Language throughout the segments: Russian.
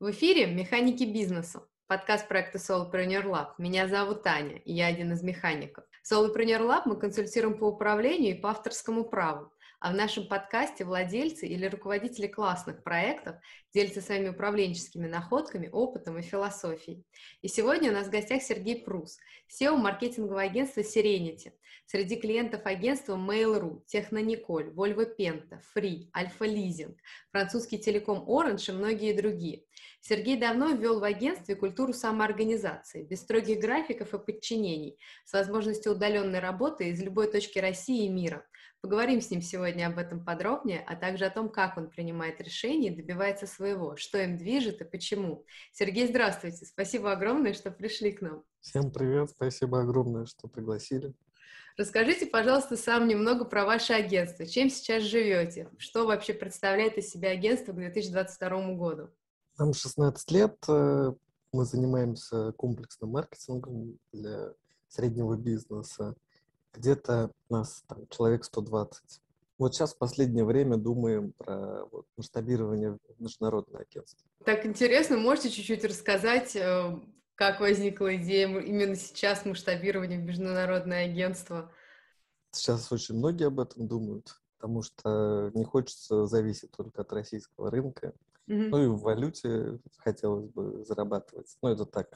В эфире «Механики бизнеса», подкаст проекта Solopreneur Lab. Меня зовут Таня, и я один из механиков. В Solopreneur Lab мы консультируем по управлению и по авторскому праву. А в нашем подкасте владельцы или руководители классных проектов делятся своими управленческими находками, опытом и философией. И сегодня у нас в гостях Сергей Прус, SEO маркетингового агентства Serenity. Среди клиентов агентства Mail.ru, Технониколь, Volvo Penta, Free, Альфа Лизинг, французский телеком Orange и многие другие. Сергей давно ввел в агентстве культуру самоорганизации, без строгих графиков и подчинений, с возможностью удаленной работы из любой точки России и мира. Поговорим с ним сегодня об этом подробнее, а также о том, как он принимает решения и добивается своего, что им движет и почему. Сергей, здравствуйте. Спасибо огромное, что пришли к нам. Всем привет. Спасибо огромное, что пригласили. Расскажите, пожалуйста, сам немного про ваше агентство. Чем сейчас живете? Что вообще представляет из себя агентство к 2022 году? Нам 16 лет. Э, мы занимаемся комплексным маркетингом для среднего бизнеса где-то нас там человек 120. Вот сейчас в последнее время думаем про вот, масштабирование в международное агентство. Так интересно, можете чуть-чуть рассказать, э, как возникла идея именно сейчас масштабирования в международное агентство? Сейчас очень многие об этом думают, потому что не хочется зависеть только от российского рынка. Mm-hmm. Ну и в валюте хотелось бы зарабатывать. Ну это так,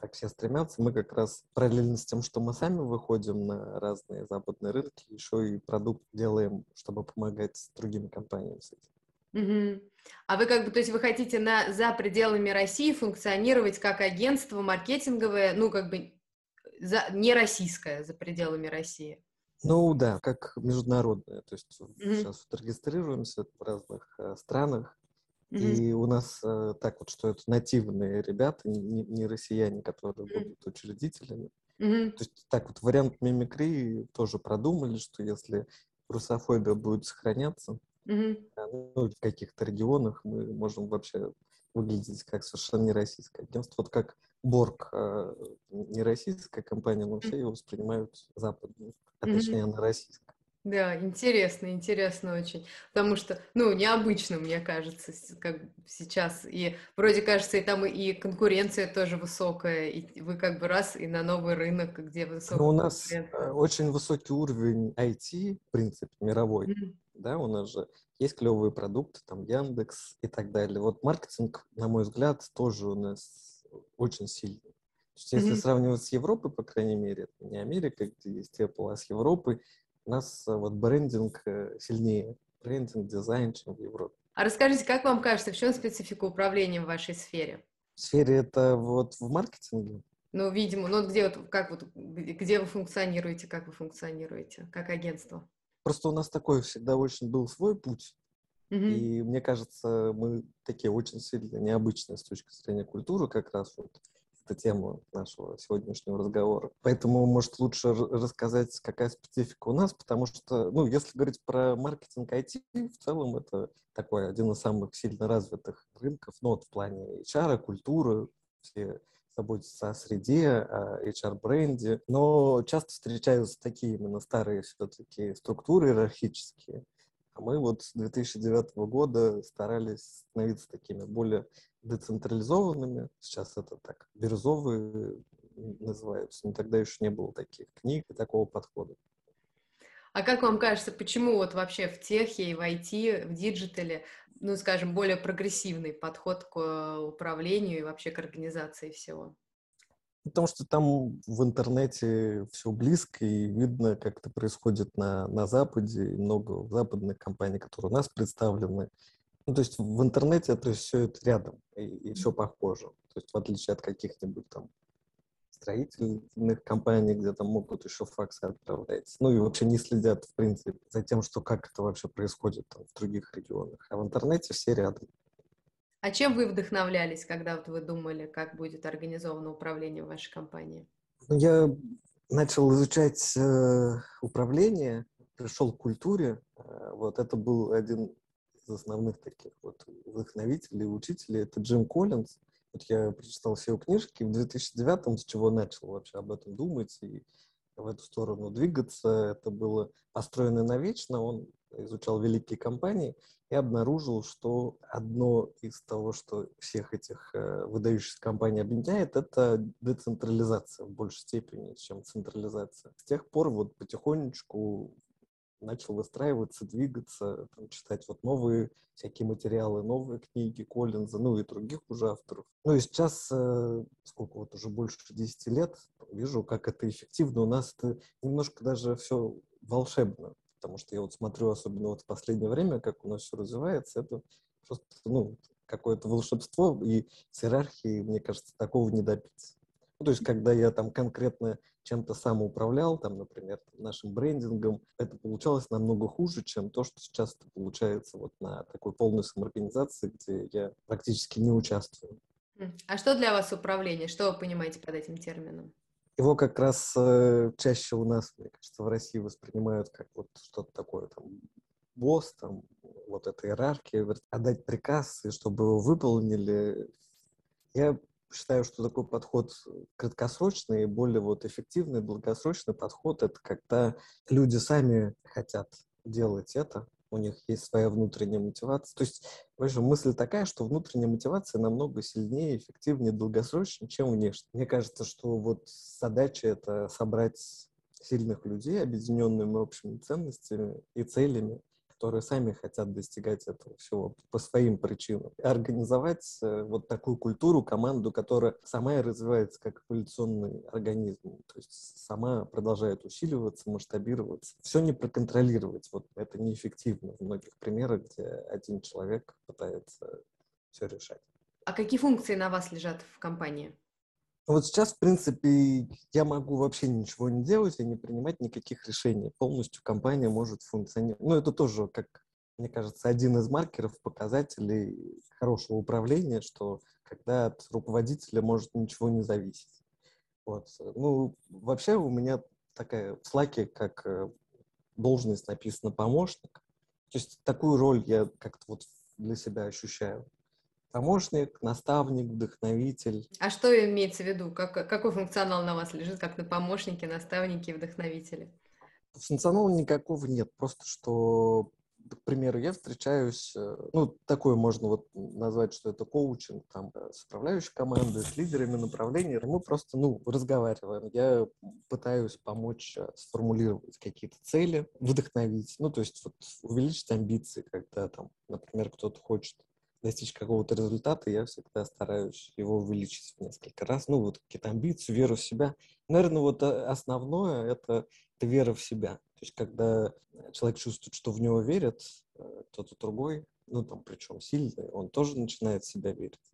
так все стремятся. Мы как раз параллельно с тем, что мы сами выходим на разные западные рынки, еще и продукт делаем, чтобы помогать другим компаниям с этим. Угу. А вы как бы, то есть вы хотите на, за пределами России функционировать как агентство маркетинговое, ну как бы за, не российское, за пределами России? Ну да, как международное. То есть угу. сейчас вот регистрируемся в разных э, странах, и у нас э, так вот, что это нативные ребята, не, не россияне, которые будут учредителями. Mm-hmm. То есть так вот вариант мимикрии тоже продумали, что если русофобия будет сохраняться, mm-hmm. ну, в каких-то регионах мы можем вообще выглядеть как совершенно не российское агентство. Вот как Борг, э, не российская компания, но все его воспринимают западной, а точнее mm-hmm. она российская. Да, интересно, интересно очень. Потому что, ну, необычно, мне кажется, как сейчас. И вроде кажется, и там и конкуренция тоже высокая, и вы как бы раз и на новый рынок, где высокая Ну, у нас э, очень высокий уровень IT, в принципе, мировой. Mm-hmm. Да, у нас же есть клевые продукты, там Яндекс и так далее. Вот маркетинг, на мой взгляд, тоже у нас очень сильный. То есть, если mm-hmm. сравнивать с Европой, по крайней мере, это не Америка, где есть Apple, а с Европой, у нас э, вот брендинг э, сильнее, брендинг, дизайн, чем в Европе. А расскажите, как вам кажется, в чем специфика управления в вашей сфере? В сфере это вот в маркетинге? Ну, видимо, ну где вот, как вот, где вы функционируете, как вы функционируете, как агентство? Просто у нас такой всегда очень был свой путь. Mm-hmm. И мне кажется, мы такие очень сильно необычные с точки зрения культуры как раз вот это тема нашего сегодняшнего разговора. Поэтому, может, лучше рассказать, какая специфика у нас, потому что, ну, если говорить про маркетинг IT, в целом это такой один из самых сильно развитых рынков, ну, вот в плане HR, культуры, все заботятся о среде, о HR-бренде, но часто встречаются такие именно старые все-таки структуры иерархические, а мы вот с 2009 года старались становиться такими более децентрализованными. Сейчас это так бирюзовые называются, но тогда еще не было таких книг и такого подхода. А как вам кажется, почему вот вообще в техе и в IT, в диджитале, ну, скажем, более прогрессивный подход к управлению и вообще к организации всего? Потому что там в интернете все близко и видно, как это происходит на, на Западе, и много западных компаний, которые у нас представлены. Ну, то есть в интернете это все это рядом, и, и все похоже. То есть в отличие от каких-нибудь там строительных компаний, где там могут еще факсы отправлять. Ну и вообще не следят, в принципе, за тем, что как это вообще происходит там, в других регионах. А в интернете все рядом. А чем вы вдохновлялись, когда вот вы думали, как будет организовано управление в вашей компании? Ну, я начал изучать э, управление, пришел к культуре. Э, вот это был один из основных таких вот вдохновителей, учителей. Это Джим Коллинз. Вот я прочитал все его книжки в 2009 с чего начал вообще об этом думать и в эту сторону двигаться. Это было построено навечно. Он изучал великие компании и обнаружил, что одно из того, что всех этих э, выдающихся компаний объединяет, это децентрализация в большей степени, чем централизация. С тех пор вот потихонечку начал выстраиваться, двигаться, там, читать вот новые всякие материалы, новые книги Коллинза, ну и других уже авторов. Ну и сейчас, э, сколько вот уже больше 10 лет, вижу, как это эффективно. У нас это немножко даже все волшебно, потому что я вот смотрю, особенно вот в последнее время, как у нас все развивается, это просто, ну, какое-то волшебство, и с иерархией, мне кажется, такого не добиться. Ну, то есть, когда я там конкретно чем-то сам управлял, там, например, нашим брендингом, это получалось намного хуже, чем то, что сейчас получается вот на такой полной самоорганизации, где я практически не участвую. А что для вас управление? Что вы понимаете под этим термином? Его как раз э, чаще у нас, мне кажется, в России воспринимают как вот что-то такое, там, босс, там, вот эта иерархия, отдать приказ, и чтобы его выполнили. Я считаю, что такой подход краткосрочный и более вот эффективный, долгосрочный подход – это когда люди сами хотят делать это, у них есть своя внутренняя мотивация. То есть, в мысль такая, что внутренняя мотивация намного сильнее, эффективнее, долгосрочнее, чем внешне. Мне кажется, что вот задача – это собрать сильных людей, объединенными общими ценностями и целями, которые сами хотят достигать этого всего по своим причинам. Организовать э, вот такую культуру, команду, которая сама и развивается как эволюционный организм, то есть сама продолжает усиливаться, масштабироваться. Все не проконтролировать, вот это неэффективно в многих примерах, где один человек пытается все решать. А какие функции на вас лежат в компании? Вот сейчас, в принципе, я могу вообще ничего не делать и не принимать никаких решений. Полностью компания может функционировать. Ну, это тоже, как мне кажется, один из маркеров, показателей хорошего управления, что когда от руководителя может ничего не зависеть. Вот. Ну, вообще у меня такая в Slack, как э, должность написана помощник. То есть такую роль я как-то вот для себя ощущаю помощник, наставник, вдохновитель. А что имеется в виду? Как, какой функционал на вас лежит, как на помощнике, наставнике и вдохновителе? Функционала никакого нет, просто что, к примеру, я встречаюсь, э, ну, такое можно вот назвать, что это коучинг, там, э, с управляющей командой, с лидерами направления, мы просто, ну, разговариваем. Я пытаюсь помочь э, сформулировать какие-то цели, вдохновить, ну, то есть вот увеличить амбиции, когда там, например, кто-то хочет достичь какого-то результата, я всегда стараюсь его увеличить в несколько раз. Ну, вот какие-то амбиции, веру в себя. Наверное, вот э, основное это, это вера в себя. То есть, когда человек чувствует, что в него верят, э, кто-то другой, ну, там, причем сильный, он тоже начинает в себя верить.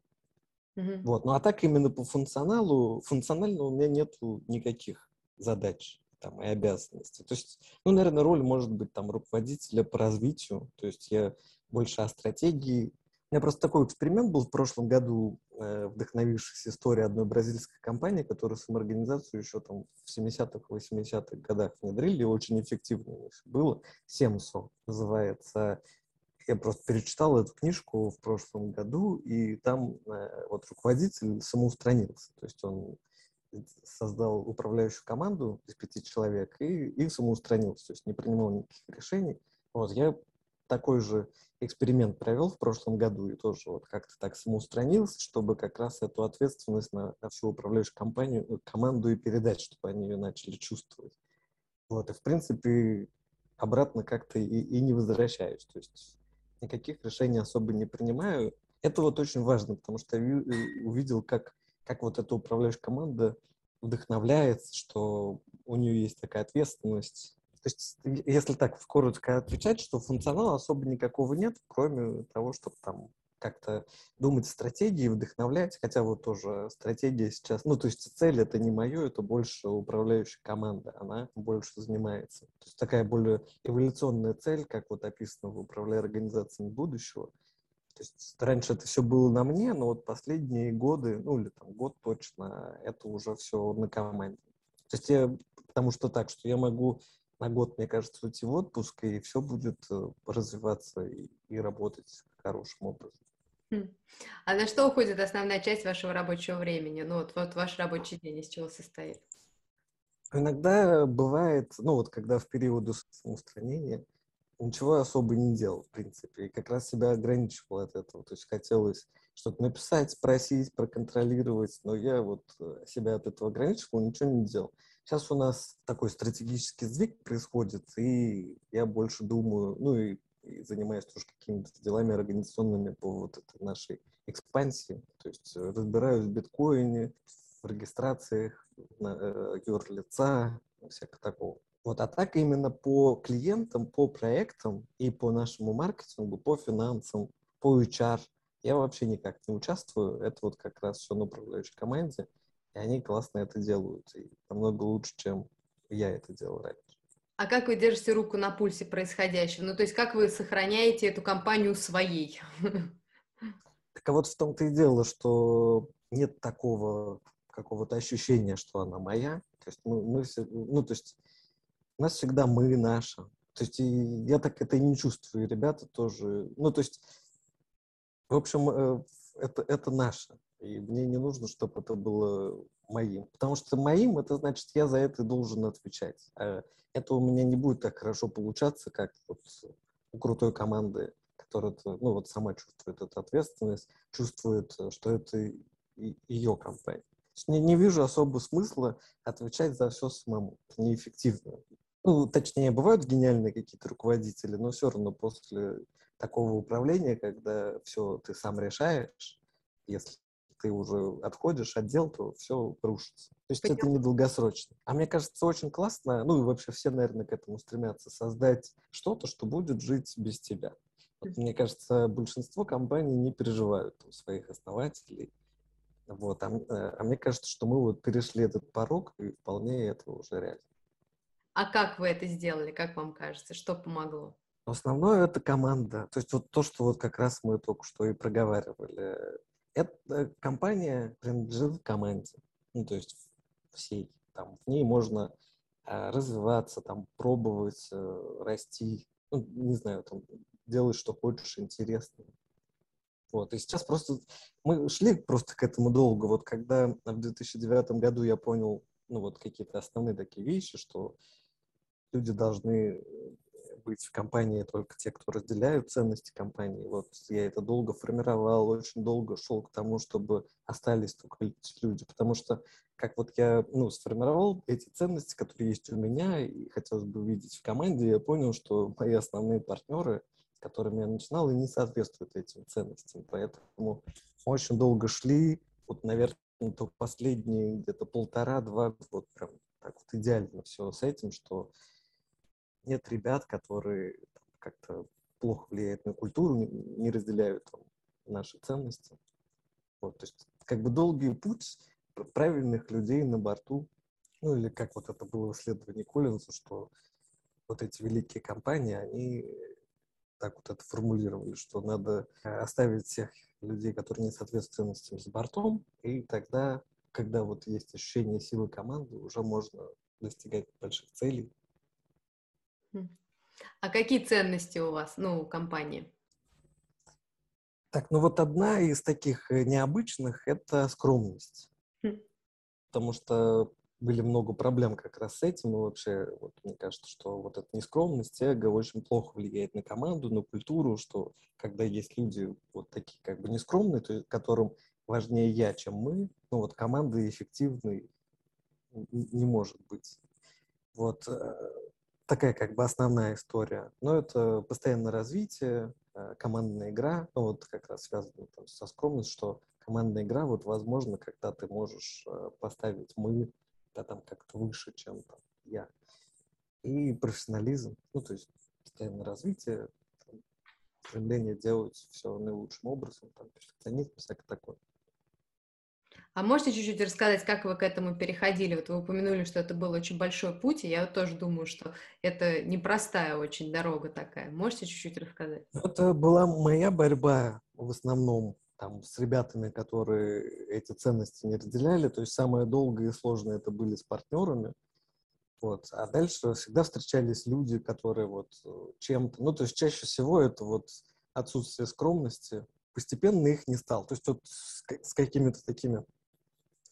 Mm-hmm. Вот. Ну, а так именно по функционалу, функционально у меня нет никаких задач там, и обязанностей. То есть, ну, наверное, роль может быть там руководителя по развитию. То есть я больше о стратегии у меня просто такой эксперимент был в прошлом году, э, вдохновившись историей одной бразильской компании, которую самоорганизацию еще там в 70-х, 80-х годах внедрили, и очень эффективно у них было. Семсо называется. Я просто перечитал эту книжку в прошлом году, и там э, вот руководитель самоустранился. То есть он создал управляющую команду из пяти человек и, и самоустранился, то есть не принимал никаких решений. Вот, я такой же эксперимент провел в прошлом году и тоже вот как-то так самоустранился, чтобы как раз эту ответственность на, на всю управляющую компанию, э, команду и передать, чтобы они ее начали чувствовать. Вот, и в принципе обратно как-то и, и не возвращаюсь. То есть никаких решений особо не принимаю. Это вот очень важно, потому что я э, увидел, как, как вот эта управляющая команда вдохновляется, что у нее есть такая ответственность, то есть, если так коротко отвечать, что функционала особо никакого нет, кроме того, чтобы там как-то думать стратегии, вдохновлять, хотя вот тоже стратегия сейчас, ну, то есть цель это не мое, это больше управляющая команда, она больше занимается. То есть такая более эволюционная цель, как вот описано в «Управляя организациями будущего». То есть раньше это все было на мне, но вот последние годы, ну, или там год точно, это уже все на команде. То есть я, потому что так, что я могу на год, мне кажется, уйти в отпуск, и все будет э, развиваться и, и работать хорошим образом. Хм. А на что уходит основная часть вашего рабочего времени? Ну, вот, вот ваш рабочий день из чего состоит? Иногда бывает, ну вот когда в периоды самоустранения, ничего особо не делал, в принципе, и как раз себя ограничивал от этого. То есть хотелось что-то написать, спросить, проконтролировать, но я вот э, себя от этого ограничивал, ничего не делал. Сейчас у нас такой стратегический сдвиг происходит, и я больше думаю, ну и, и занимаюсь тоже какими-то делами организационными по вот этой нашей экспансии. То есть э, разбираюсь в биткоине, в регистрациях, на э, юрлица, всякого такого. Вот, а так именно по клиентам, по проектам и по нашему маркетингу, по финансам, по HR я вообще никак не участвую. Это вот как раз все на управляющей команде, и они классно это делают, и намного лучше, чем я это делал раньше. А как вы держите руку на пульсе происходящего? Ну, то есть как вы сохраняете эту компанию своей? Так а вот в том-то и дело, что нет такого какого-то ощущения, что она моя. То есть мы, мы все, ну, то есть у нас всегда мы наша. То есть я так это и не чувствую, ребята тоже. Ну, то есть, в общем, э, это, это наше. И мне не нужно, чтобы это было моим. Потому что моим, это значит, я за это должен отвечать. А это у меня не будет так хорошо получаться, как вот у крутой команды, которая, ну, вот сама чувствует эту ответственность, чувствует, что это ее компания. Не, не вижу особого смысла отвечать за все самому. Это неэффективно. Ну, точнее, бывают гениальные какие-то руководители, но все равно после такого управления, когда все ты сам решаешь, если ты уже отходишь от дел, то все рушится. То есть это недолгосрочно. А мне кажется, очень классно, ну и вообще все, наверное, к этому стремятся, создать что-то, что будет жить без тебя. Вот, мне кажется, большинство компаний не переживают у своих основателей вот. А, э, а мне кажется, что мы вот перешли этот порог, и вполне это уже реально. А как вы это сделали, как вам кажется? Что помогло? Основное это команда. То есть вот то, что вот как раз мы только что и проговаривали. Эта компания принадлежит команде. Ну, то есть всей. Там, в ней можно а, развиваться, там, пробовать, а, расти. Ну, не знаю, там, делать, что хочешь, интересно. Вот. И сейчас просто мы шли просто к этому долго. Вот когда в 2009 году я понял, ну вот какие-то основные такие вещи, что люди должны быть в компании только те, кто разделяют ценности компании. Вот я это долго формировал, очень долго шел к тому, чтобы остались только люди, потому что как вот я ну, сформировал эти ценности, которые есть у меня, и хотелось бы видеть в команде, я понял, что мои основные партнеры — которыми я начинал, и не соответствуют этим ценностям. Поэтому очень долго шли, вот, наверное, то последние где-то полтора-два, вот прям так вот идеально все с этим, что нет ребят, которые как-то плохо влияют на культуру, не, разделяют там, наши ценности. Вот, то есть как бы долгий путь правильных людей на борту, ну или как вот это было в исследовании Коллинза, что вот эти великие компании, они так вот это формулировали, что надо э, оставить всех людей, которые не соответствуют ценностям, с бортом, и тогда, когда вот есть ощущение силы команды, уже можно достигать больших целей. А какие ценности у вас, ну, у компании? Так, ну вот одна из таких э, необычных – это скромность. Хм. Потому что были много проблем как раз с этим, и вообще, вот, мне кажется, что вот эта нескромность, эго очень плохо влияет на команду, на культуру, что когда есть люди вот такие как бы нескромные, то, которым важнее я, чем мы, ну вот команда эффективной не может быть. Вот э, такая как бы основная история. Но это постоянное развитие, э, командная игра, ну вот как раз связано там, со скромностью, что командная игра, вот возможно, когда ты можешь э, поставить мы да, там как-то выше, чем там, я. И профессионализм, ну, то есть постоянное развитие, стремление делать все наилучшим образом, там, перфекционизм, всякое такое. А можете чуть-чуть рассказать, как вы к этому переходили? Вот вы упомянули, что это был очень большой путь, и я тоже думаю, что это непростая очень дорога такая. Можете чуть-чуть рассказать? Это была моя борьба в основном там, с ребятами, которые эти ценности не разделяли. То есть самое долгое и сложное это были с партнерами. Вот. А дальше всегда встречались люди, которые вот э, чем-то... Ну, то есть чаще всего это вот отсутствие скромности. Постепенно их не стало. То есть вот с какими-то такими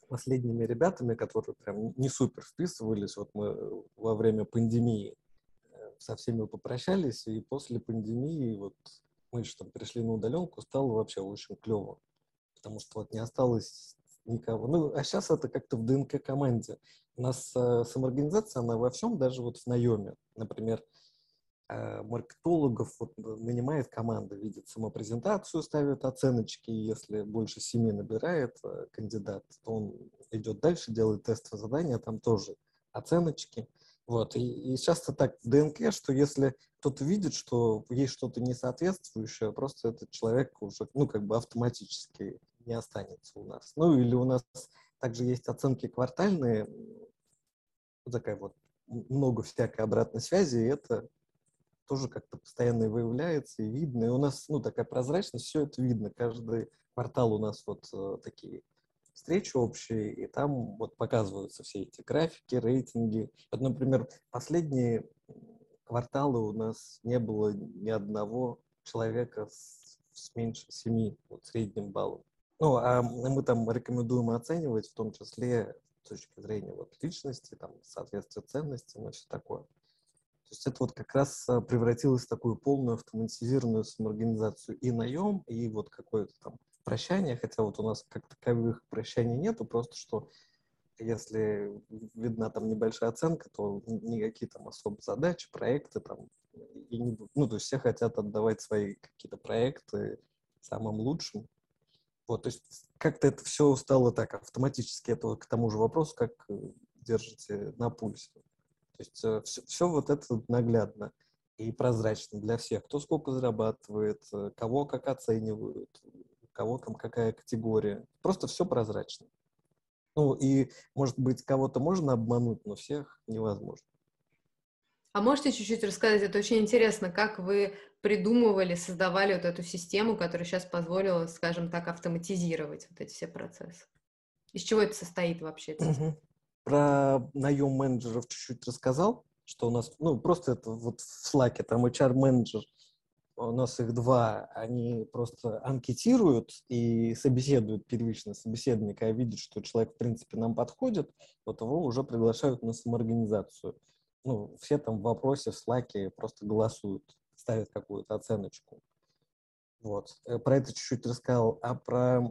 последними ребятами, которые прям не супер вписывались, вот мы во время пандемии э, со всеми попрощались, и после пандемии вот мы же там перешли на удаленку, стало вообще очень клево, потому что вот не осталось никого. Ну, а сейчас это как-то в ДНК команде. У нас э, самоорганизация, она во всем, даже вот в наеме. Например, э, маркетологов вот, нанимает команда, видит самопрезентацию, ставит оценочки, если больше семи набирает э, кандидат, то он идет дальше, делает тестовое задание, там тоже оценочки. Вот. И, и часто так в ДНК, что если кто-то видит, что есть что-то несоответствующее, просто этот человек уже, ну, как бы автоматически не останется у нас. Ну, или у нас также есть оценки квартальные, такая вот много всякой обратной связи, и это тоже как-то постоянно выявляется и видно. И у нас, ну, такая прозрачность, все это видно. Каждый квартал у нас вот э, такие встречи общие, и там вот показываются все эти графики, рейтинги. Вот, например, последние кварталы у нас не было ни одного человека с, с меньше семи вот, средним баллом. Ну, а мы там рекомендуем оценивать в том числе с точки зрения вот, личности, там, соответствия ценностям и все такое. То есть это вот как раз а, превратилось в такую полную автоматизированную самоорганизацию и наем, и вот какое-то там прощания, хотя вот у нас как таковых прощаний нету, просто что если видна там небольшая оценка, то никакие там особые задачи, проекты там, и не, ну, то есть все хотят отдавать свои какие-то проекты самым лучшим. Вот, то есть как-то это все стало так автоматически, это вот к тому же вопросу, как э, держите на пульсе. То есть все, э, все вот это наглядно и прозрачно для всех. Кто сколько зарабатывает, э, кого как оценивают, кого там какая категория. Просто все прозрачно. Ну и, может быть, кого-то можно обмануть, но всех невозможно. А можете чуть-чуть рассказать, это очень интересно, как вы придумывали, создавали вот эту систему, которая сейчас позволила, скажем так, автоматизировать вот эти все процессы? Из чего это состоит вообще? Угу. Про наем менеджеров чуть-чуть рассказал, что у нас, ну, просто это вот в Slack, там HR-менеджер у нас их два, они просто анкетируют и собеседуют первично собеседника, а видят, что человек, в принципе, нам подходит, вот его уже приглашают на самоорганизацию. Ну, все там в вопросе в Slack просто голосуют, ставят какую-то оценочку. Вот. Э, про это чуть-чуть рассказал. А про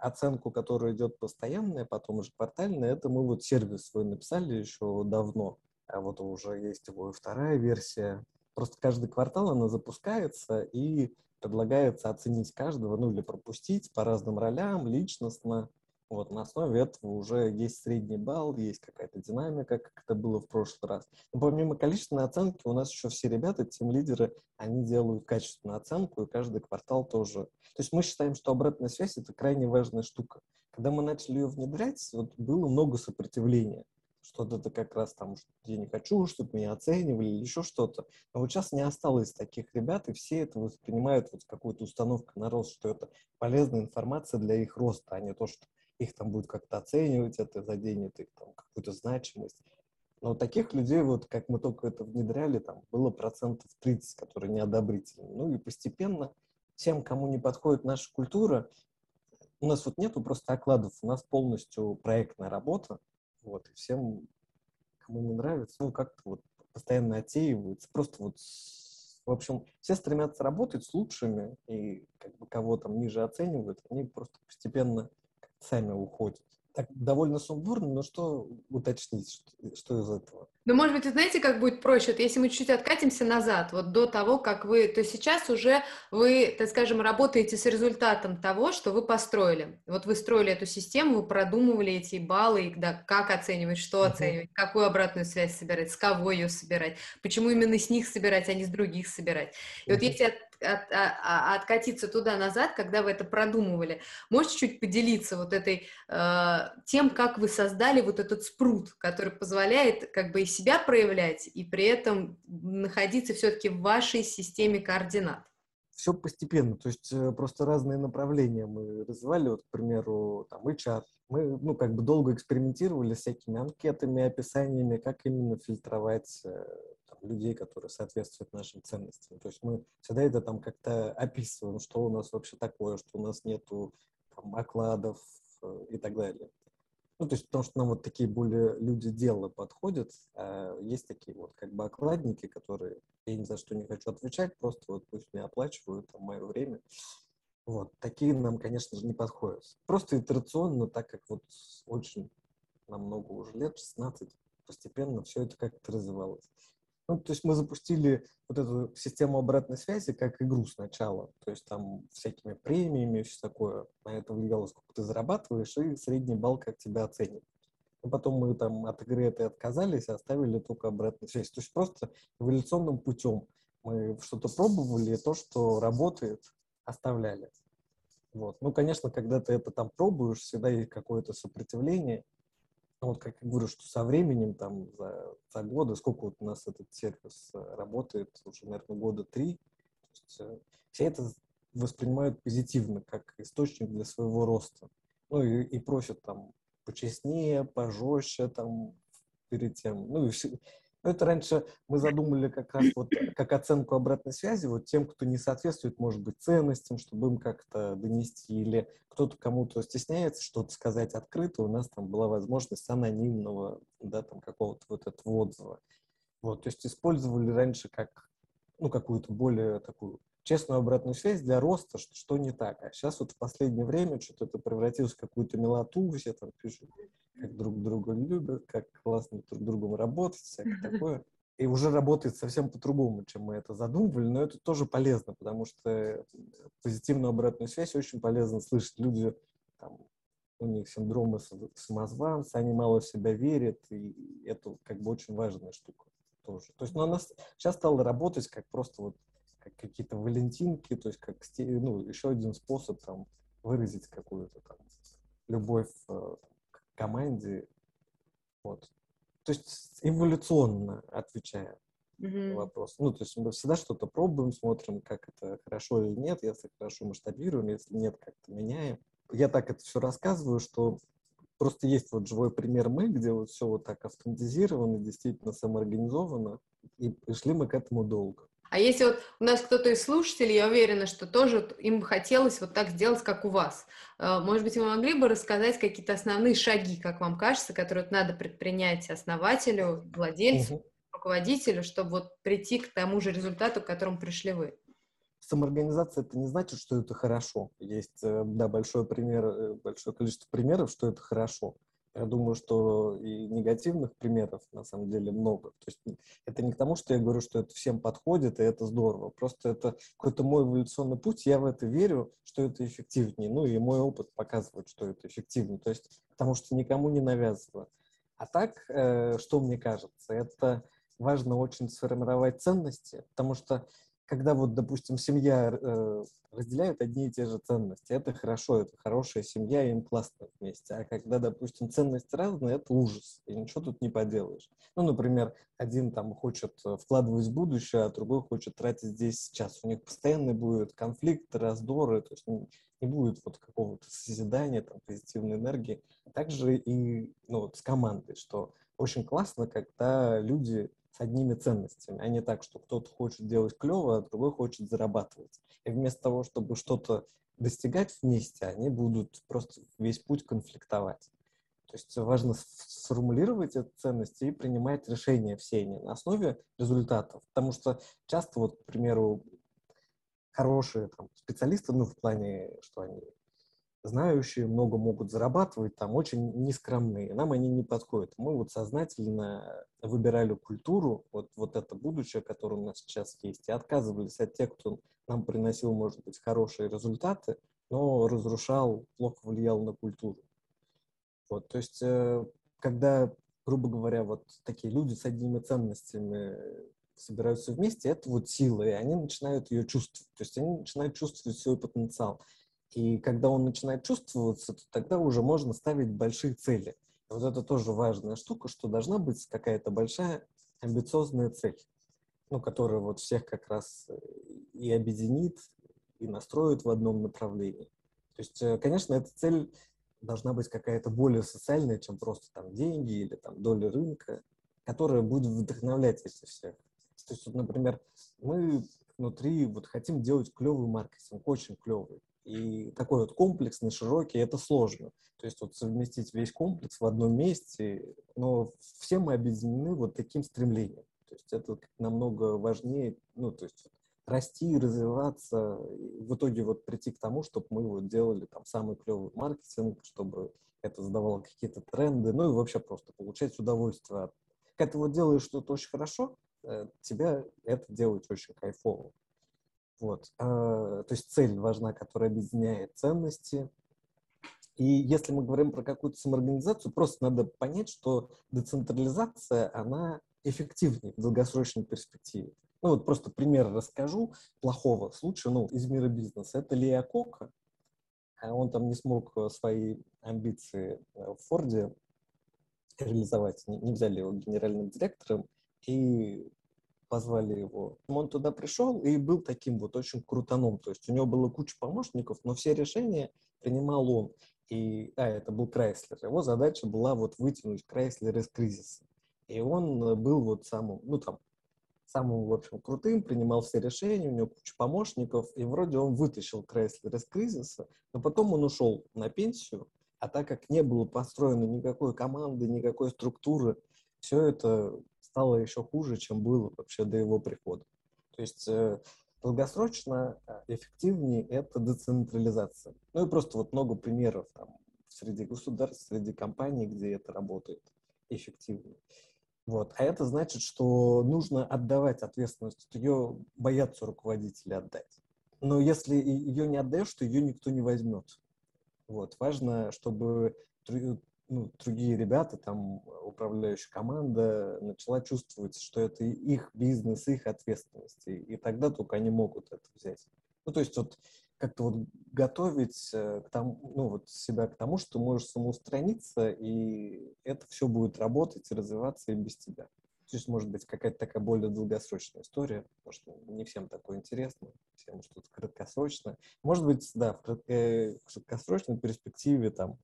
оценку, которая идет постоянная, потом уже квартальная, это мы вот сервис свой написали еще давно. А вот уже есть его и вторая версия. Просто каждый квартал она запускается и предлагается оценить каждого, ну или пропустить по разным ролям, личностно. Вот, на основе этого уже есть средний балл, есть какая-то динамика, как это было в прошлый раз. Но помимо количественной оценки, у нас еще все ребята, тем лидеры, они делают качественную оценку, и каждый квартал тоже. То есть мы считаем, что обратная связь – это крайне важная штука. Когда мы начали ее внедрять, вот было много сопротивления что-то это как раз там, что я не хочу, чтобы меня оценивали или еще что-то. Но вот сейчас не осталось таких ребят, и все это воспринимают вот какую-то установку на рост, что это полезная информация для их роста, а не то, что их там будет как-то оценивать, это заденет их там какую-то значимость. Но таких людей, вот как мы только это внедряли, там было процентов 30, которые неодобрительны. Ну и постепенно тем, кому не подходит наша культура, у нас вот нету просто окладов, у нас полностью проектная работа, вот, и всем, кому не нравится, ну, как-то вот постоянно отсеиваются. Просто вот, в общем, все стремятся работать с лучшими, и как бы кого там ниже оценивают, они просто постепенно сами уходят так довольно сумбурно, но что уточнить, что, что из этого? Ну, может быть, знаете, как будет проще? Вот если мы чуть-чуть откатимся назад, вот до того, как вы... То сейчас уже вы, так скажем, работаете с результатом того, что вы построили. Вот вы строили эту систему, вы продумывали эти баллы, да, как оценивать, что оценивать, uh-huh. какую обратную связь собирать, с кого ее собирать, почему именно с них собирать, а не с других собирать. И uh-huh. вот если от, а, откатиться туда-назад, когда вы это продумывали. Можете чуть поделиться вот этой э, тем, как вы создали вот этот спрут, который позволяет как бы и себя проявлять, и при этом находиться все-таки в вашей системе координат? Все постепенно, то есть э, просто разные направления мы развивали, вот, к примеру, там, HR. Мы, ну, как бы долго экспериментировали с всякими анкетами, описаниями, как именно фильтровать э, людей, которые соответствуют нашим ценностям. То есть мы всегда это там как-то описываем, что у нас вообще такое, что у нас нету окладов э, и так далее. Ну, то есть, потому что нам вот такие более люди дела подходят, а есть такие вот как бы окладники, которые я ни за что не хочу отвечать, просто вот пусть мне оплачивают там мое время. Вот, такие нам, конечно же, не подходят. Просто итерационно, так как вот очень намного уже лет, 16, постепенно все это как-то развивалось. Ну, то есть мы запустили вот эту систему обратной связи как игру сначала. То есть там всякими премиями и все такое. На это влияло, сколько ты зарабатываешь, и средний балл как тебя оценит. Но потом мы там от игры этой отказались, оставили только обратную связь. То есть просто эволюционным путем мы что-то пробовали, то, что работает, оставляли. Вот. Ну, конечно, когда ты это там пробуешь, всегда есть какое-то сопротивление, вот как я говорю, что со временем, там, за, за годы, сколько вот у нас этот сервис э, работает, уже, наверное, года три, есть, э, все это воспринимают позитивно, как источник для своего роста. Ну, и, и просят там почестнее, пожестче, там, перед тем. Ну, и все, ну, это раньше мы задумали как раз вот как оценку обратной связи вот тем, кто не соответствует, может быть, ценностям, чтобы им как-то донести, или кто-то кому-то стесняется что-то сказать открыто, у нас там была возможность анонимного, да, там какого-то вот этого отзыва. Вот, то есть использовали раньше как, ну, какую-то более такую честную обратную связь для роста, что, что не так. А сейчас вот в последнее время что-то это превратилось в какую-то милоту, все там пишут, как друг друга любят, как классно друг другом работать, всякое такое. И уже работает совсем по-другому, чем мы это задумывали, но это тоже полезно, потому что позитивную обратную связь очень полезно слышать. Люди, там, у них синдромы самозванца, они мало в себя верят, и это как бы очень важная штука тоже. То есть, ну, она сейчас стала работать как просто вот как какие-то валентинки, то есть как ну, еще один способ там выразить какую-то там любовь э, команде. Вот. То есть эволюционно отвечая mm-hmm. на вопрос. Ну, то есть мы всегда что-то пробуем, смотрим, как это хорошо или нет. Если хорошо, масштабируем, если нет, как-то меняем. Я так это все рассказываю, что просто есть вот живой пример мы, где вот все вот так автоматизировано, действительно самоорганизовано, и пришли мы к этому долго. А если вот у нас кто-то из слушателей, я уверена, что тоже им хотелось вот так сделать, как у вас. Э, может быть, вы могли бы рассказать какие-то основные шаги, как вам кажется, которые надо предпринять основателю, владельцу, угу. руководителю, чтобы вот прийти к тому же результату, к которому пришли вы? Самоорганизация это не значит, что это хорошо. Есть э, да, большой пример, э, большое количество примеров, что это хорошо. Я думаю, что и негативных примеров на самом деле много. То есть это не к тому, что я говорю, что это всем подходит, и это здорово. Просто это какой-то мой эволюционный путь, я в это верю, что это эффективнее. Ну и мой опыт показывает, что это эффективнее. То есть потому что никому не навязываю. А так, э, что мне кажется, это важно очень сформировать ценности, потому что когда вот, допустим, семья э, разделяют одни и те же ценности, это хорошо, это хорошая семья, им классно вместе. А когда, допустим, ценности разные, это ужас, и ничего тут не поделаешь. Ну, например, один там хочет э, вкладывать в будущее, а другой хочет тратить здесь сейчас. У них постоянно будет конфликт, раздоры, то есть не, не будет вот какого-то созидания, там, позитивной энергии. Также и ну, вот с командой, что очень классно, когда люди с одними ценностями, а не так, что кто-то хочет делать клево, а другой хочет зарабатывать. И вместо того, чтобы что-то достигать вместе, они будут просто весь путь конфликтовать. То есть важно сформулировать эти ценности и принимать решения все они на основе результатов. Потому что часто, вот, к примеру, хорошие там, специалисты, ну, в плане, что они знающие, много могут зарабатывать, там очень нескромные. Нам они не подходят. Мы вот сознательно выбирали культуру, вот, вот это будущее, которое у нас сейчас есть, и отказывались от тех, кто нам приносил, может быть, хорошие результаты, но разрушал, плохо влиял на культуру. Вот, то есть, э, когда, грубо говоря, вот такие люди с одними ценностями собираются вместе, это вот сила, и они начинают ее чувствовать. То есть они начинают чувствовать свой потенциал. И когда он начинает чувствоваться, то тогда уже можно ставить большие цели. И вот это тоже важная штука, что должна быть какая-то большая амбициозная цель, ну, которая вот всех как раз э, и объединит, и настроит в одном направлении. То есть, э, конечно, эта цель должна быть какая-то более социальная, чем просто там деньги или там доля рынка, которая будет вдохновлять этих всех. То есть, вот, например, мы внутри вот хотим делать клевый маркетинг, очень клевый И такой вот комплексный, широкий, это сложно. То есть вот совместить весь комплекс в одном месте, но все мы объединены вот таким стремлением. То есть это намного важнее, ну, то есть расти, развиваться, и в итоге вот прийти к тому, чтобы мы вот делали там самый клевый маркетинг, чтобы это задавало какие-то тренды, ну и вообще просто получать удовольствие. Когда ты вот делаешь что-то очень хорошо, э, тебя это делать очень кайфово. Вот. А, то есть цель важна, которая объединяет ценности. И если мы говорим про какую-то самоорганизацию, просто надо понять, что децентрализация, она эффективнее в долгосрочной перспективе. Ну вот просто пример расскажу плохого случая, ну, из мира бизнеса. Это Лея Кока. Он там не смог э, свои амбиции э, в Форде реализовать, не взяли его генеральным директором и позвали его. Он туда пришел и был таким вот очень крутаном. То есть у него было куча помощников, но все решения принимал он. И, а, это был Крайслер. Его задача была вот вытянуть Крайслер из кризиса. И он э, был вот самым, ну там, самым, в общем, крутым, принимал все решения, у него куча помощников, и вроде он вытащил Крайслер из кризиса, но потом он ушел на пенсию, а так как не было построено никакой команды, никакой структуры, все это стало еще хуже, чем было вообще до его прихода. То есть э, долгосрочно э, эффективнее это децентрализация. Ну и просто вот много примеров там среди государств, среди компаний, где это работает эффективнее. Вот. А это значит, что нужно отдавать ответственность. Ее боятся руководители отдать. Но если ее не отдаешь, то ее никто не возьмет. Вот. Важно, чтобы ну, другие ребята, там, управляющая команда начала чувствовать, что это их бизнес, их ответственность. И, тогда только они могут это взять. Ну, то есть вот как-то вот готовить э, к тому, ну, вот себя к тому, что можешь самоустраниться, и это все будет работать и развиваться и без тебя. То есть, может быть, какая-то такая более долгосрочная история, потому что не всем такое интересно, всем что-то краткосрочно. Может быть, да, в краткосрочной перспективе там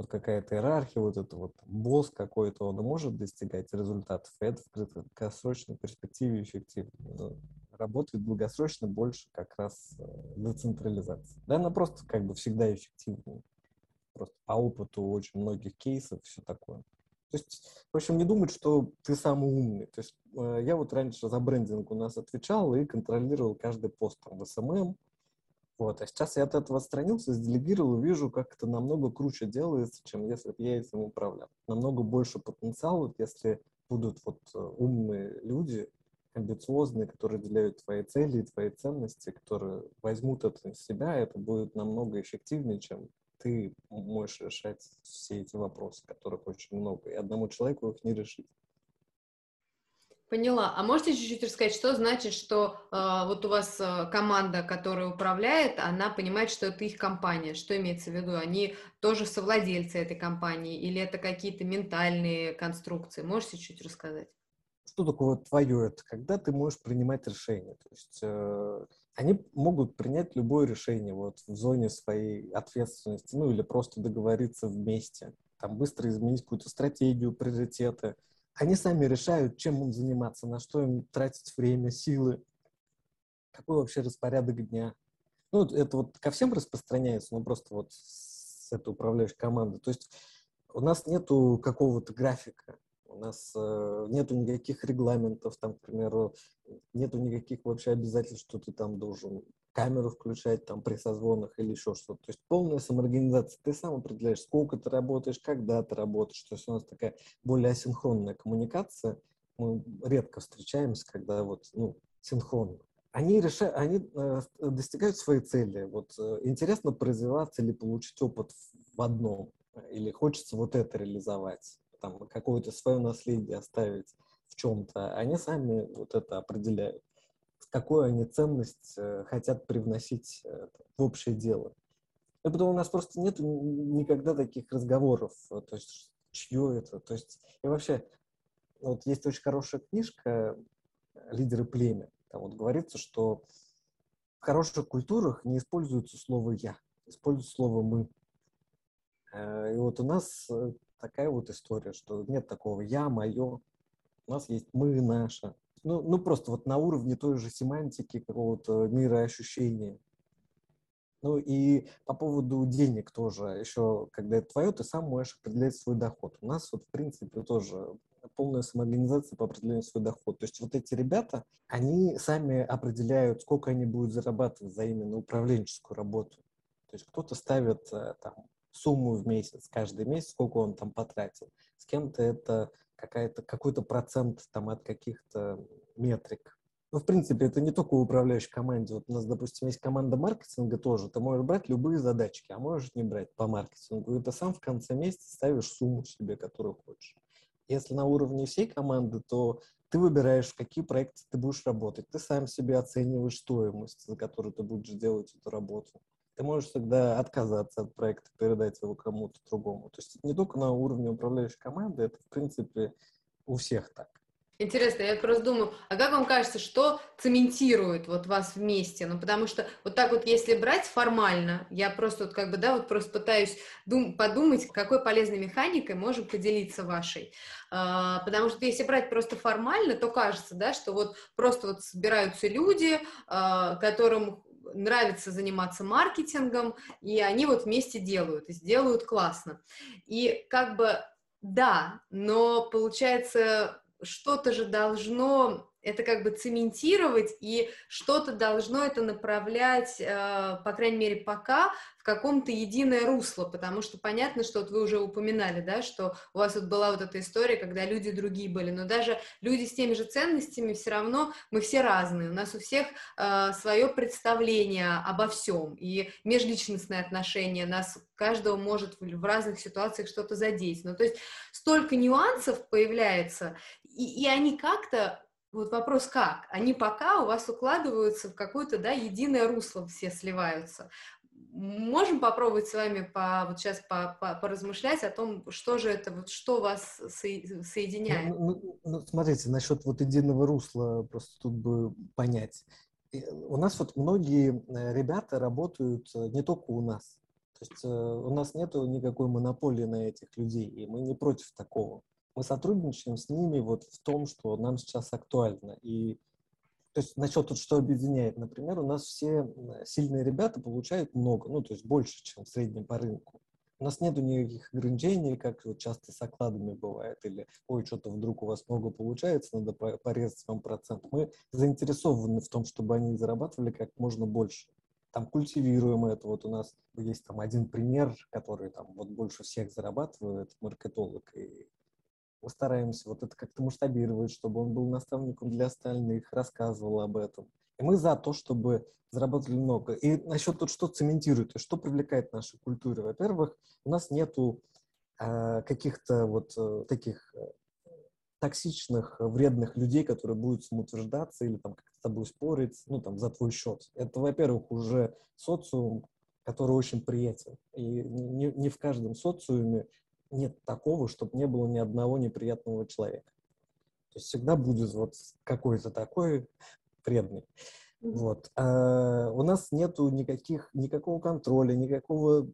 вот какая-то иерархия, вот это вот босс какой-то, он может достигать результатов, и это в краткосрочной перспективе эффективно работает долгосрочно больше как раз э, децентрализация. Да, она просто как бы всегда эффективнее. Просто по опыту очень многих кейсов все такое. То есть, в общем, не думать, что ты самый умный. То есть э, я вот раньше за брендинг у нас отвечал и контролировал каждый пост там, в SMM. Вот. А сейчас я от этого отстранился, сделегировал вижу, как это намного круче делается, чем если бы я этим управлял. Намного больше потенциала, если будут вот э, умные люди, амбициозные, которые разделяют твои цели и твои ценности, которые возьмут это на себя, это будет намного эффективнее, чем ты можешь решать все эти вопросы, которых очень много, и одному человеку их не решить. Поняла. А можете чуть-чуть рассказать, что значит, что э, вот у вас э, команда, которая управляет, она понимает, что это их компания? Что имеется в виду? Они тоже совладельцы этой компании или это какие-то ментальные конструкции? Можете чуть рассказать? что такое твое? Это когда ты можешь принимать решение. То есть э, они могут принять любое решение вот в зоне своей ответственности, ну или просто договориться вместе, там быстро изменить какую-то стратегию, приоритеты. Они сами решают, чем им заниматься, на что им тратить время, силы, какой вообще распорядок дня. Ну, это вот ко всем распространяется, но просто вот с этой управляющей команды. То есть у нас нету какого-то графика у нас э, нету никаких регламентов, там, к примеру, нету никаких вообще обязательств, что ты там должен камеру включать там при созвонах или еще что-то. То есть полная самоорганизация. Ты сам определяешь, сколько ты работаешь, когда ты работаешь. То есть у нас такая более асинхронная коммуникация. Мы редко встречаемся, когда вот, ну, синхронно. Они, решают, они э, достигают своей цели. Вот э, интересно произвиваться или получить опыт в одном. Или хочется вот это реализовать там какое-то свое наследие оставить в чем-то, они сами вот это определяют, какую они ценность э, хотят привносить э, в общее дело. И потом у нас просто нет никогда таких разговоров, э, то есть чье это, то есть и вообще вот есть очень хорошая книжка «Лидеры племя», там вот говорится, что в хороших культурах не используется слово «я», используется слово «мы». И вот у нас такая вот история, что нет такого «я», «моё», у нас есть «мы», «наше». Ну, ну, просто вот на уровне той же семантики, какого-то мира ощущения. Ну и по поводу денег тоже, еще когда это твое, ты сам можешь определять свой доход. У нас вот в принципе тоже полная самоорганизация по определению свой доход. То есть вот эти ребята, они сами определяют, сколько они будут зарабатывать за именно управленческую работу. То есть кто-то ставит э, там сумму в месяц, каждый месяц, сколько он там потратил. С кем-то это какая-то, какой-то процент там от каких-то метрик. Ну, в принципе, это не только управляющей команде. Вот у нас, допустим, есть команда маркетинга тоже. Ты можешь брать любые задачки, а можешь не брать по маркетингу. И ты сам в конце месяца ставишь сумму себе, которую хочешь. Если на уровне всей команды, то ты выбираешь, в какие проекты ты будешь работать. Ты сам себе оцениваешь стоимость, за которую ты будешь делать эту работу. Ты можешь тогда отказаться от проекта, передать его кому-то другому. То есть не только на уровне управляющей команды, это, в принципе, у всех так. Интересно, я просто думаю, а как вам кажется, что цементирует вот вас вместе? Ну, потому что вот так вот, если брать формально, я просто вот как бы, да, вот просто пытаюсь дум- подумать, какой полезной механикой можем поделиться вашей. А, потому что если брать просто формально, то кажется, да, что вот просто вот собираются люди, а, которым нравится заниматься маркетингом, и они вот вместе делают, и сделают классно. И как бы да, но получается что-то же должно это как бы цементировать, и что-то должно это направлять, э, по крайней мере, пока в каком-то единое русло, потому что понятно, что вот вы уже упоминали, да, что у вас вот была вот эта история, когда люди другие были, но даже люди с теми же ценностями все равно мы все разные, у нас у всех э, свое представление обо всем, и межличностные отношения. Нас каждого может в разных ситуациях что-то задеть, ну то есть столько нюансов появляется, и, и они как-то вот вопрос как? Они пока у вас укладываются в какое-то, да, единое русло, все сливаются. Можем попробовать с вами по, вот сейчас по, по, поразмышлять о том, что же это, вот что вас со, соединяет? Ну, ну, ну, смотрите, насчет вот единого русла просто тут бы понять. У нас вот многие э, ребята работают э, не только у нас. То есть э, у нас нет никакой монополии на этих людей, и мы не против такого мы сотрудничаем с ними вот в том, что нам сейчас актуально. И то есть насчет тут что объединяет, например, у нас все сильные ребята получают много, ну то есть больше, чем в среднем по рынку. У нас нет никаких ограничений, как вот часто с окладами бывает, или ой, что-то вдруг у вас много получается, надо порезать вам процент. Мы заинтересованы в том, чтобы они зарабатывали как можно больше. Там культивируем это. Вот у нас есть там один пример, который там вот больше всех зарабатывает, маркетолог, и мы стараемся вот это как-то масштабировать, чтобы он был наставником для остальных, рассказывал об этом. И мы за то, чтобы заработали много. И насчет тут, что цементирует, что привлекает в нашей культуре. Во-первых, у нас нету э, каких-то вот э, таких э, токсичных, вредных людей, которые будут самоутверждаться или там как-то с тобой спорить, ну, там, за твой счет. Это, во-первых, уже социум, который очень приятен. И не, не в каждом социуме нет такого, чтобы не было ни одного неприятного человека. То есть всегда будет вот какой-то такой вредный. Вот. А у нас нету никаких, никакого контроля, никакого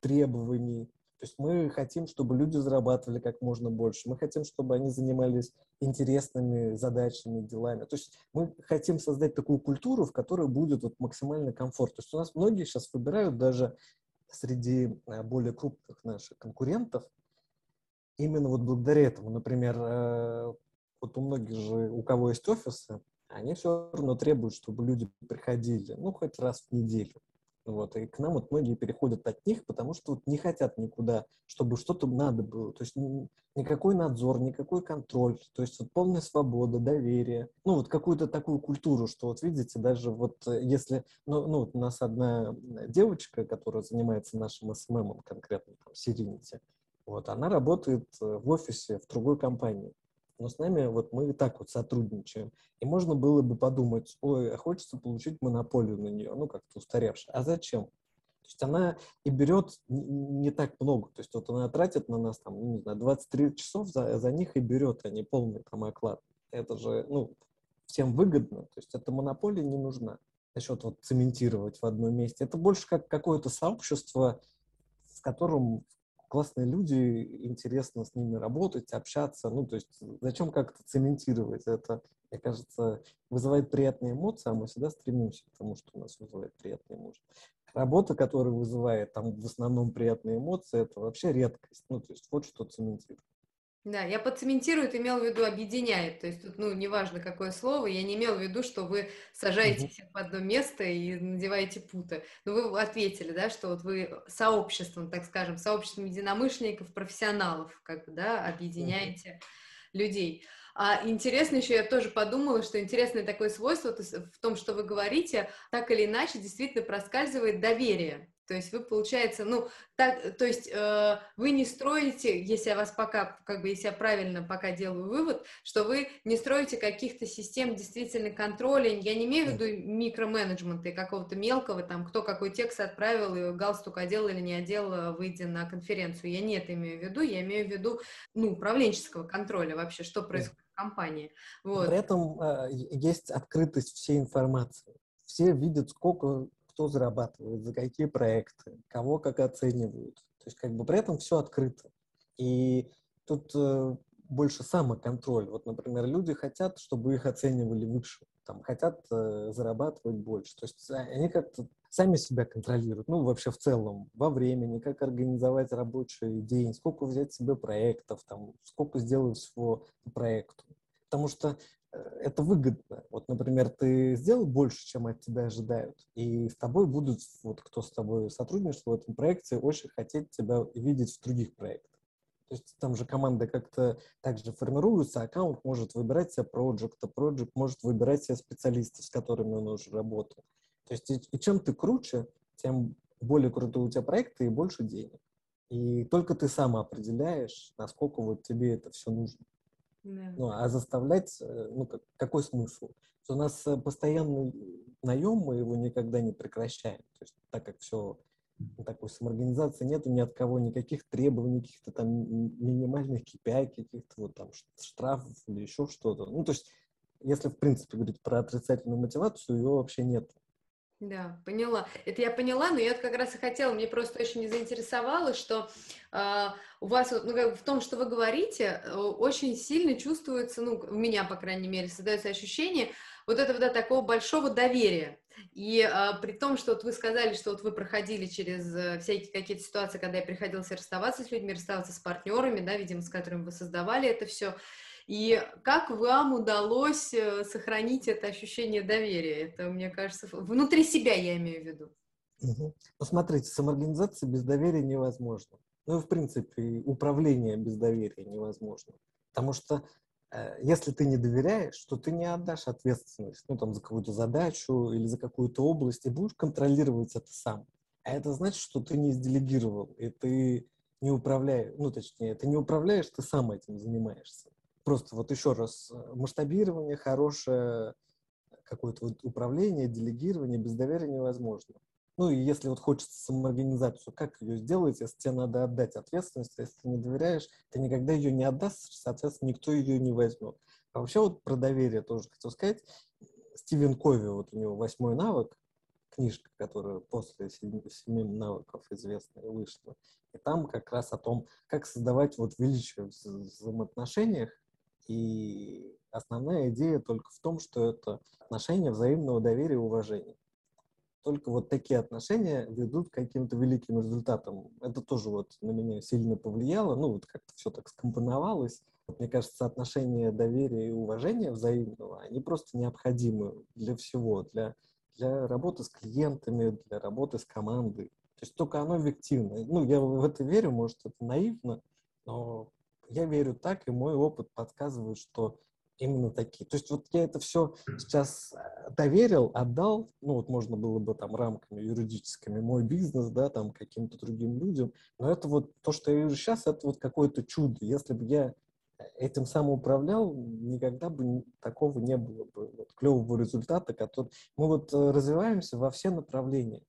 требований. То есть мы хотим, чтобы люди зарабатывали как можно больше. Мы хотим, чтобы они занимались интересными задачами, делами. То есть мы хотим создать такую культуру, в которой будет вот максимально комфорт. То есть у нас многие сейчас выбирают даже среди э, более крупных наших конкурентов именно вот благодаря этому, например, э, вот у многих же, у кого есть офисы, они все равно требуют, чтобы люди приходили, ну, хоть раз в неделю. Вот, и к нам вот многие переходят от них, потому что вот не хотят никуда, чтобы что-то надо было. То есть никакой надзор, никакой контроль, то есть вот полная свобода, доверие. Ну, вот какую-то такую культуру, что вот видите, даже вот э, если, ну, ну вот у нас одна девочка, которая занимается нашим СММом конкретно, там, Сиринити, вот, она работает э, в офисе в другой компании. Но с нами вот мы и так вот сотрудничаем. И можно было бы подумать, ой, а хочется получить монополию на нее, ну, как-то устаревшая. А зачем? То есть она и берет не так много. То есть вот она тратит на нас там, ну, не знаю, 23 часов за, за них и берет, а не полный там оклад. Это же, ну, всем выгодно. То есть эта монополия не нужна. Насчет вот цементировать в одном месте. Это больше как какое-то сообщество, в котором классные люди, интересно с ними работать, общаться. Ну, то есть зачем как-то цементировать это? Мне кажется, вызывает приятные эмоции, а мы всегда стремимся к тому, что у нас вызывает приятные эмоции. работа, которая вызывает там в основном приятные эмоции, это вообще редкость. Ну, то есть вот что цементирует. Да, я под цементирует имел в виду объединяет. То есть тут, ну, неважно какое слово, я не имел в виду, что вы сажаете всех в одно место и надеваете путы. Но вы ответили, да, что вот вы сообществом, так скажем, сообществом единомышленников, профессионалов, как бы, да, объединяете людей. А интересно еще, я тоже подумала, что интересное такое свойство в том, что вы говорите, так или иначе действительно проскальзывает доверие. То есть вы, получается, ну, так, то есть э, вы не строите, если я вас пока, как бы, если я правильно пока делаю вывод, что вы не строите каких-то систем действительно контроля, я не имею в виду микроменеджмента и какого-то мелкого, там, кто какой текст отправил, и галстук одел или не одел, э, выйдя на конференцию, я не это имею в виду, я имею в виду, ну, управленческого контроля вообще, что происходит в компании. Вот. При этом э, есть открытость всей информации. Все видят, сколько кто зарабатывает, за какие проекты, кого как оценивают. То есть как бы при этом все открыто. И тут э, больше самоконтроль. Вот, например, люди хотят, чтобы их оценивали выше, там, хотят э, зарабатывать больше. То есть они как-то сами себя контролируют, ну, вообще в целом, во времени, как организовать рабочий день, сколько взять себе проектов, там, сколько сделать всего по проекту. Потому что это выгодно. Вот, например, ты сделал больше, чем от тебя ожидают, и с тобой будут, вот кто с тобой сотрудничает в этом проекте, очень хотеть тебя видеть в других проектах. То есть там же команда как-то также формируется, аккаунт может выбирать себе проект, а проект может выбирать себе специалистов, с которыми он уже работал. То есть и, и чем ты круче, тем более крутой у тебя проекты и больше денег. И только ты сам определяешь, насколько вот тебе это все нужно. Ну, а заставлять, э, ну, как, какой смысл? У нас э, постоянный наем, мы его никогда не прекращаем. То есть, так как все ну, такой самоорганизации нету ни от кого никаких требований, каких-то там минимальных KPI, каких-то вот там штрафов или еще что-то. Ну, то есть, если в принципе говорить про отрицательную мотивацию, ее вообще нет. Да, поняла. Это я поняла, но я как раз и хотела, мне просто очень заинтересовало, что э, у вас, ну, как, в том, что вы говорите, э, очень сильно чувствуется, ну, у меня, по крайней мере, создается ощущение вот этого, да, такого большого доверия. И э, при том, что вот вы сказали, что вот вы проходили через э, всякие какие-то ситуации, когда я приходилось расставаться с людьми, расставаться с партнерами, да, видимо, с которыми вы создавали это все, и как вам удалось э, сохранить это ощущение доверия? Это, мне кажется, внутри себя я имею в виду. Угу. Ну, самоорганизация без доверия невозможно. Ну, в принципе, управление без доверия невозможно. Потому что э, если ты не доверяешь, то ты не отдашь ответственность ну, там, за какую-то задачу или за какую-то область, и будешь контролировать это сам. А это значит, что ты не сделегировал, и ты не управляешь, ну, точнее, ты не управляешь, ты сам этим занимаешься просто вот еще раз, э, масштабирование хорошее, какое-то вот управление, делегирование без доверия невозможно. Ну и если вот хочется самоорганизацию, как ее сделать, если тебе надо отдать ответственность, если ты не доверяешь, ты никогда ее не отдаст, соответственно, никто ее не возьмет. А вообще вот про доверие тоже хотел сказать. Стивен Кови, вот у него восьмой навык, книжка, которая после семи, семи навыков известная вышла. И там как раз о том, как создавать вот величие в взаимоотношениях, и основная идея только в том, что это отношения взаимного доверия и уважения. Только вот такие отношения ведут к каким-то великим результатам. Это тоже вот на меня сильно повлияло, ну вот как-то все так скомпоновалось. Мне кажется, отношения доверия и уважения взаимного, они просто необходимы для всего, для, для работы с клиентами, для работы с командой. То есть только оно эффективно. Ну, я в это верю, может, это наивно, но я верю так, и мой опыт подсказывает, что именно такие. То есть вот я это все сейчас э, доверил, отдал, ну вот можно было бы там рамками юридическими, мой бизнес, да, там каким-то другим людям, но это вот то, что я вижу сейчас, это вот какое-то чудо. Если бы я этим сам управлял, никогда бы такого не было бы вот, клевого результата, который мы вот э, развиваемся во все направления.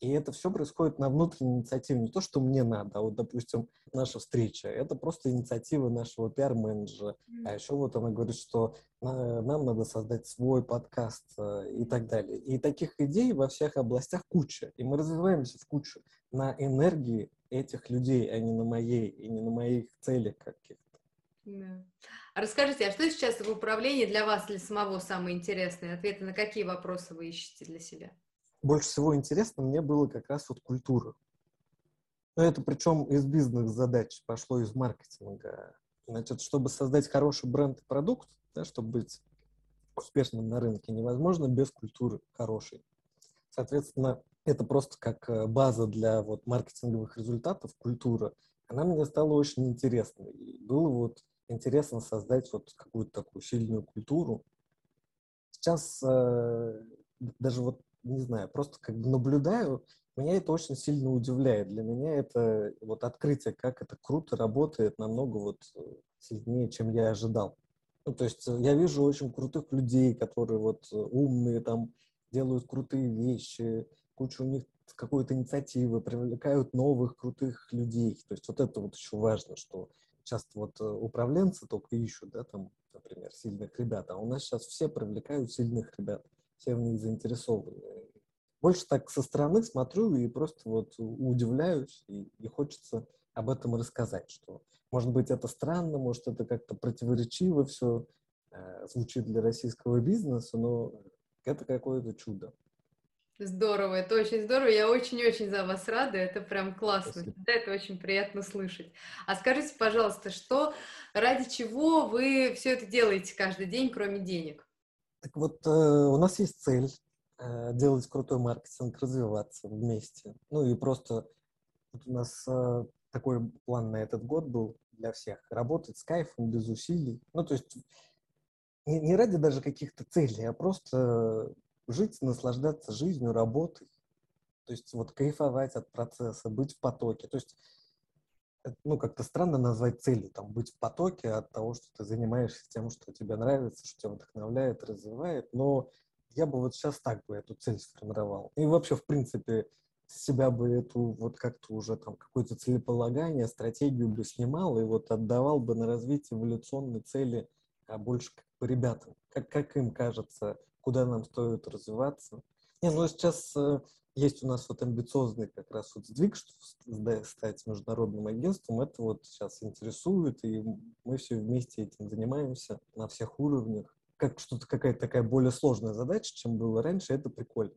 И это все происходит на внутренней инициативе. Не то, что мне надо, а вот, допустим, наша встреча. Это просто инициатива нашего пиар-менеджера. А еще вот она говорит, что нам надо создать свой подкаст э, и так далее. И таких идей во всех областях куча. И мы развиваемся в кучу на энергии этих людей, а не на моей, и не на моих целях каких-то. Да. А расскажите, а что сейчас в управлении для вас, для самого самое интересное? Ответы на какие вопросы вы ищете для себя? Больше всего интересно мне было как раз вот культура. Но это причем из бизнес-задач пошло из маркетинга. Значит, чтобы создать хороший бренд и продукт, да, чтобы быть успешным на рынке, невозможно без культуры хорошей. Соответственно, это просто как э, база для вот маркетинговых результатов, культура. Она мне стала очень интересной. И было вот интересно создать вот какую-то такую сильную культуру. Сейчас э, даже вот, не знаю, просто как бы наблюдаю, меня это очень сильно удивляет. Для меня это вот открытие, как это круто работает, намного вот э, сильнее, чем я ожидал. Ну, то есть э, я вижу очень крутых людей, которые вот э, умные, там, делают крутые вещи, кучу у них какой-то инициативы, привлекают новых крутых людей. То есть вот это вот еще важно, что часто вот управленцы только ищут, да, там, например, сильных ребят, а у нас сейчас все привлекают сильных ребят, все в них заинтересованы больше так со стороны смотрю и просто вот удивляюсь, и, и хочется об этом рассказать, что, может быть, это странно, может, это как-то противоречиво все э, звучит для российского бизнеса, но это какое-то чудо. Здорово, это очень здорово. Я очень-очень за вас рада. Это прям классно. Да, это очень приятно слышать. А скажите, пожалуйста, что ради чего вы все это делаете каждый день, кроме денег? Так вот, э, у нас есть цель. Э, делать крутой маркетинг, развиваться вместе. Ну и просто вот у нас э, такой план на этот год был для всех. Работать с кайфом, без усилий. Ну, то есть не, не ради даже каких-то целей, а просто жить, наслаждаться жизнью, работой. То есть вот кайфовать от процесса, быть в потоке. То есть ну, как-то странно назвать целью, там, быть в потоке от того, что ты занимаешься тем, что тебе нравится, что тебя вдохновляет, развивает, но я бы вот сейчас так бы эту цель сформировал. И вообще, в принципе, себя бы эту вот как-то уже там какое-то целеполагание, стратегию бы снимал и вот отдавал бы на развитие эволюционной цели а больше как бы ребятам, как, как им кажется, куда нам стоит развиваться. Не, ну сейчас э, есть у нас вот амбициозный как раз вот сдвиг, что стать международным агентством, это вот сейчас интересует, и мы все вместе этим занимаемся на всех уровнях как что-то какая-то такая более сложная задача, чем было раньше, это прикольно.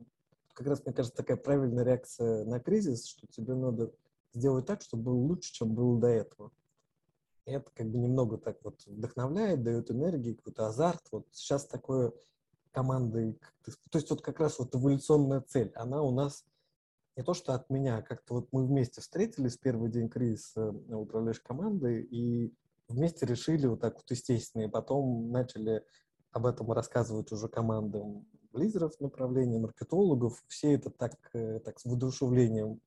Как раз, мне кажется, такая правильная реакция на кризис, что тебе надо сделать так, чтобы было лучше, чем было до этого. И это как бы немного так вот вдохновляет, дает энергии, какой-то азарт. Вот сейчас такое командой, то есть вот как раз вот эволюционная цель, она у нас не то что от меня, как-то вот мы вместе встретились первый день кризиса управляющей командой и вместе решили вот так вот естественно, и потом начали об этом рассказывают уже командам лидеров направления, маркетологов. Все это так, э, так с воодушевлением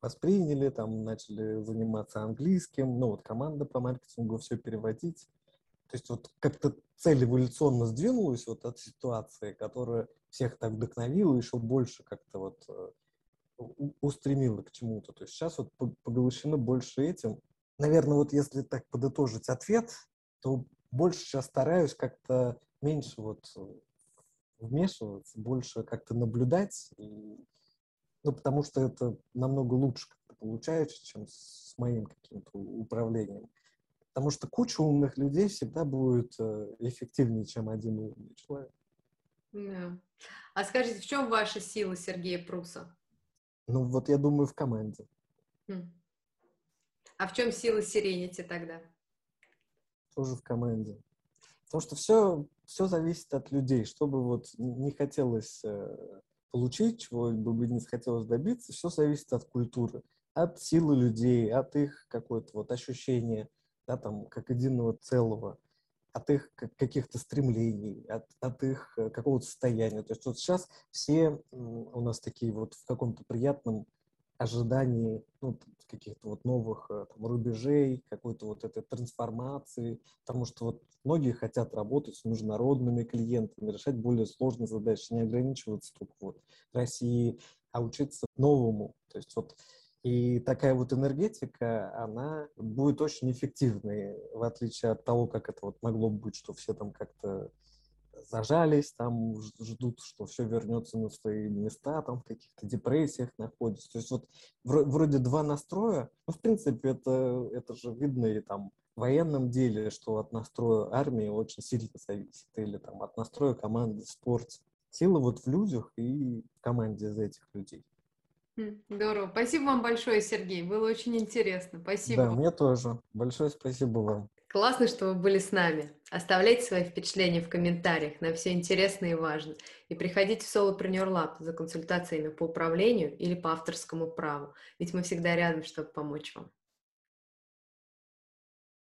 восприняли, там начали заниматься английским, ну вот команда по маркетингу все переводить. То есть вот как-то цель эволюционно сдвинулась вот от ситуации, которая всех так вдохновила, еще больше как-то вот э, устремила к чему-то. То есть сейчас вот поглощены больше этим. Наверное, вот если так подытожить ответ, то больше сейчас стараюсь как-то меньше вот э, вмешиваться, больше как-то наблюдать, и, ну, потому что это намного лучше как-то получается, чем с моим каким-то управлением. Потому что куча умных людей всегда будет э, эффективнее, чем один умный человек. Да. А скажите, в чем ваша сила Сергея Пруса? Ну, вот я думаю, в команде. Хм. А в чем сила Сиренити тогда? Тоже в команде. Потому что все, все зависит от людей. Чтобы вот не хотелось э, получить, чего бы не хотелось добиться, все зависит от культуры, от силы людей, от их какое-то вот ощущения, да, там, как единого целого, от их каких-то стремлений, от, от их э, какого-то состояния. То есть вот сейчас все у нас такие вот в каком-то приятном ожидании ну, каких-то вот новых э, там, рубежей, какой-то вот этой трансформации, потому что вот многие хотят работать с международными клиентами, решать более сложные задачи, не ограничиваться только вот Россией, а учиться новому. То есть вот и такая вот энергетика, она будет очень эффективной, в отличие от того, как это вот могло бы быть, что все там как-то зажались, там ждут, что все вернется на свои места, там в каких-то депрессиях находятся. То есть вот вроде два настроя, ну, в принципе, это, это же видно и там в военном деле, что от настроя армии очень сильно зависит, или там от настроя команды в спорте. сила вот в людях и в команде за этих людей. Здорово. Спасибо вам большое, Сергей. Было очень интересно. Спасибо. Да, мне тоже. Большое спасибо вам. Классно, что вы были с нами. Оставляйте свои впечатления в комментариях, нам все интересно и важно. И приходите в Solopreneur Lab за консультациями по управлению или по авторскому праву, ведь мы всегда рядом, чтобы помочь вам.